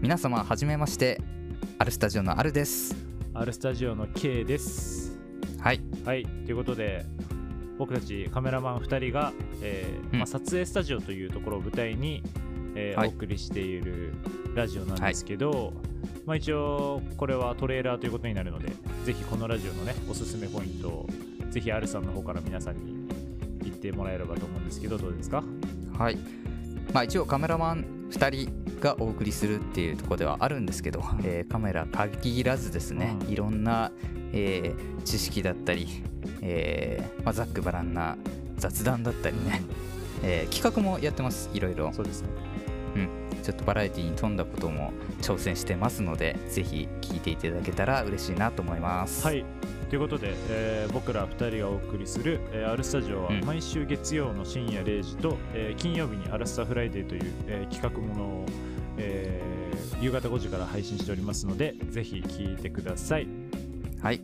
皆様はじめましてアルスタジオのアルです。アルスタジオの K です。はい。はい。ということで僕たちカメラマン2人が、えーうん。まあ、撮影スタジオというところを舞台に、えーはい。お送りしているラジオなんですけど、まあ、一応これはトレーラーということになるのでぜひこのラジオのねおすすめポイントをぜひアルさんの方から皆さんに言ってもらえればと思うんですけどどうですか？はい。まあ一応カメラマン2人がお送りするっていうところではあるんですけど、えーカメラ限らずですね、うん。いろんな、えー知識だったり、えーまあ、ざっくばらんな雑談だったりね、えー企画もやってますいろいろ。そうですね。ちょっとバラエティに富んだことも挑戦してますのでぜひ聞いていただけたら嬉しいなと思います。はいということで、えー僕ら2人がお送りする、えーアルスタジオはうん。毎週月曜の深夜0時と、えー金曜日にアルスタフライデーという、えー企画ものを、えー夕方5時から配信しておりますのでぜひ聞いてください。はい